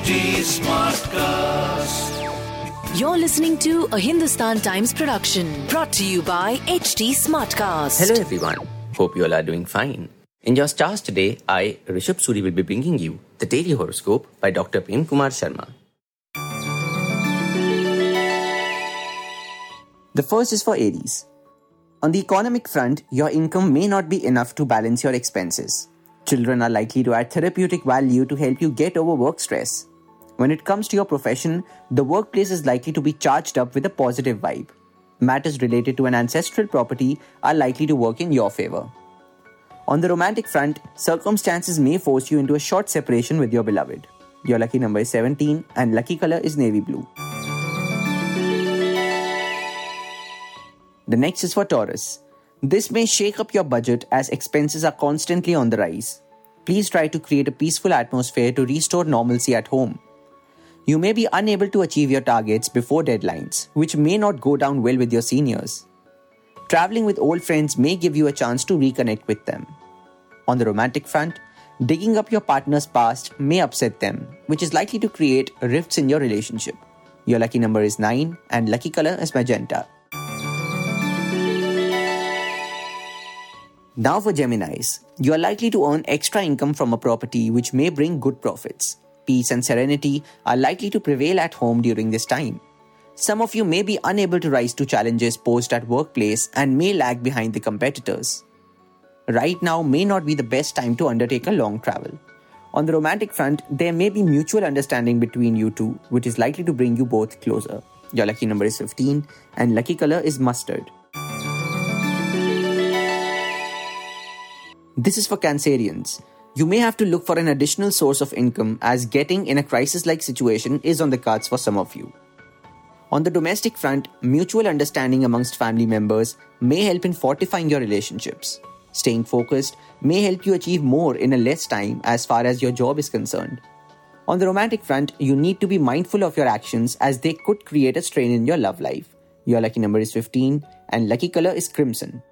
HT Smartcast. You're listening to a Hindustan Times production brought to you by HT Smartcast. Hello everyone. Hope you all are doing fine. In your stars today, I, Rishabh Suri, will be bringing you the daily horoscope by Dr. Prem Kumar Sharma. The first is for Aries. On the economic front, your income may not be enough to balance your expenses. Children are likely to add therapeutic value to help you get over work stress. When it comes to your profession, the workplace is likely to be charged up with a positive vibe. Matters related to an ancestral property are likely to work in your favor. On the romantic front, circumstances may force you into a short separation with your beloved. Your lucky number is 17 and lucky color is navy blue. The next is for Taurus. This may shake up your budget as expenses are constantly on the rise. Please try to create a peaceful atmosphere to restore normalcy at home. You may be unable to achieve your targets before deadlines, which may not go down well with your seniors. Traveling with old friends may give you a chance to reconnect with them. On the romantic front, digging up your partner's past may upset them, which is likely to create rifts in your relationship. Your lucky number is 9 and lucky color is magenta. Now for Geminis, you are likely to earn extra income from a property which may bring good profits. Peace and serenity are likely to prevail at home during this time. Some of you may be unable to rise to challenges posed at workplace and may lag behind the competitors. Right now may not be the best time to undertake a long travel. On the romantic front, there may be mutual understanding between you two, which is likely to bring you both closer. Your lucky number is 15 and lucky color is mustard. This is for Cancerians. You may have to look for an additional source of income as getting in a crisis like situation is on the cards for some of you. On the domestic front, mutual understanding amongst family members may help in fortifying your relationships. Staying focused may help you achieve more in a less time as far as your job is concerned. On the romantic front, you need to be mindful of your actions as they could create a strain in your love life. Your lucky number is 15 and lucky color is crimson.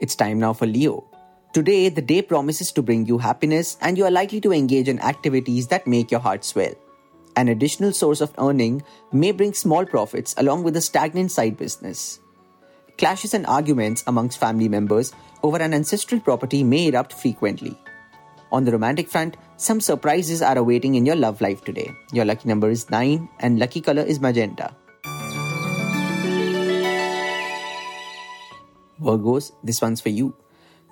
It's time now for Leo. Today, the day promises to bring you happiness, and you are likely to engage in activities that make your heart swell. An additional source of earning may bring small profits along with a stagnant side business. Clashes and arguments amongst family members over an ancestral property may erupt frequently. On the romantic front, some surprises are awaiting in your love life today. Your lucky number is 9 and lucky color is magenta. Virgos, this one's for you.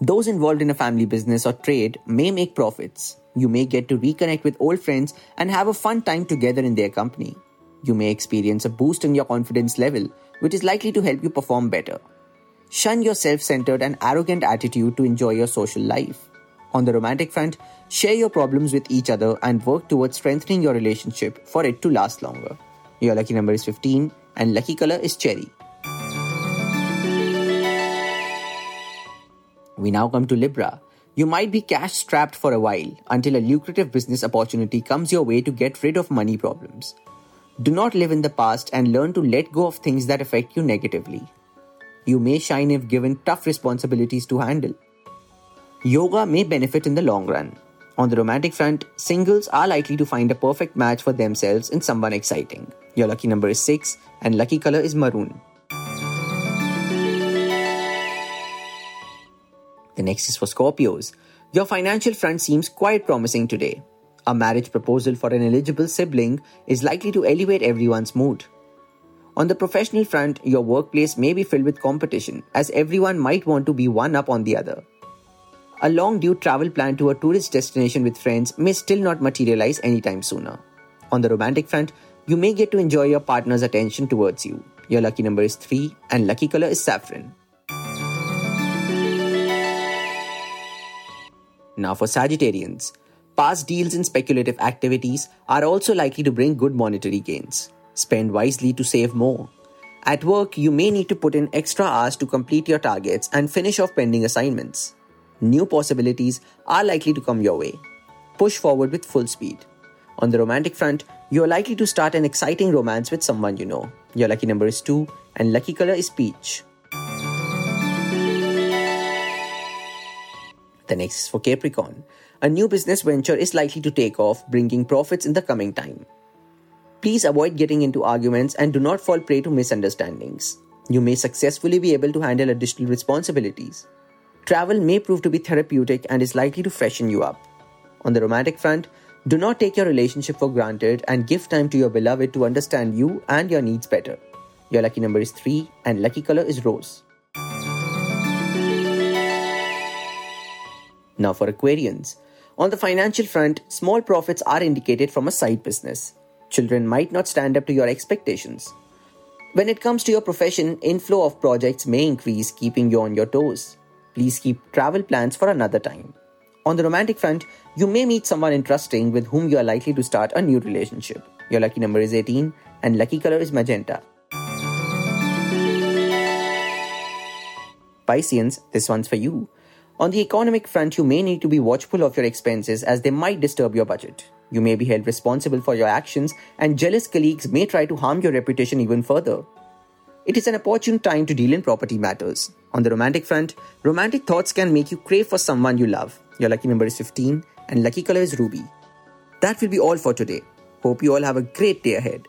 Those involved in a family business or trade may make profits. You may get to reconnect with old friends and have a fun time together in their company. You may experience a boost in your confidence level, which is likely to help you perform better. Shun your self centered and arrogant attitude to enjoy your social life. On the romantic front, share your problems with each other and work towards strengthening your relationship for it to last longer. Your lucky number is 15 and lucky color is cherry. We now come to Libra. You might be cash strapped for a while until a lucrative business opportunity comes your way to get rid of money problems. Do not live in the past and learn to let go of things that affect you negatively. You may shine if given tough responsibilities to handle. Yoga may benefit in the long run. On the romantic front, singles are likely to find a perfect match for themselves in someone exciting. Your lucky number is 6 and lucky color is maroon. The next is for Scorpios. Your financial front seems quite promising today. A marriage proposal for an eligible sibling is likely to elevate everyone's mood. On the professional front, your workplace may be filled with competition, as everyone might want to be one up on the other. A long due travel plan to a tourist destination with friends may still not materialize anytime sooner. On the romantic front, you may get to enjoy your partner's attention towards you. Your lucky number is 3 and lucky color is saffron. Now for Sagittarians. Past deals and speculative activities are also likely to bring good monetary gains. Spend wisely to save more. At work, you may need to put in extra hours to complete your targets and finish off pending assignments. New possibilities are likely to come your way. Push forward with full speed. On the romantic front, you are likely to start an exciting romance with someone you know. Your lucky number is 2 and lucky color is peach. The next is for Capricorn. A new business venture is likely to take off, bringing profits in the coming time. Please avoid getting into arguments and do not fall prey to misunderstandings. You may successfully be able to handle additional responsibilities. Travel may prove to be therapeutic and is likely to freshen you up. On the romantic front, do not take your relationship for granted and give time to your beloved to understand you and your needs better. Your lucky number is 3 and lucky color is rose. Now for Aquarians. On the financial front, small profits are indicated from a side business. Children might not stand up to your expectations. When it comes to your profession, inflow of projects may increase, keeping you on your toes. Please keep travel plans for another time. On the romantic front, you may meet someone interesting with whom you are likely to start a new relationship. Your lucky number is 18 and lucky color is magenta. Pisceans, this one's for you. On the economic front, you may need to be watchful of your expenses as they might disturb your budget. You may be held responsible for your actions, and jealous colleagues may try to harm your reputation even further. It is an opportune time to deal in property matters. On the romantic front, romantic thoughts can make you crave for someone you love. Your lucky number is 15, and lucky color is ruby. That will be all for today. Hope you all have a great day ahead.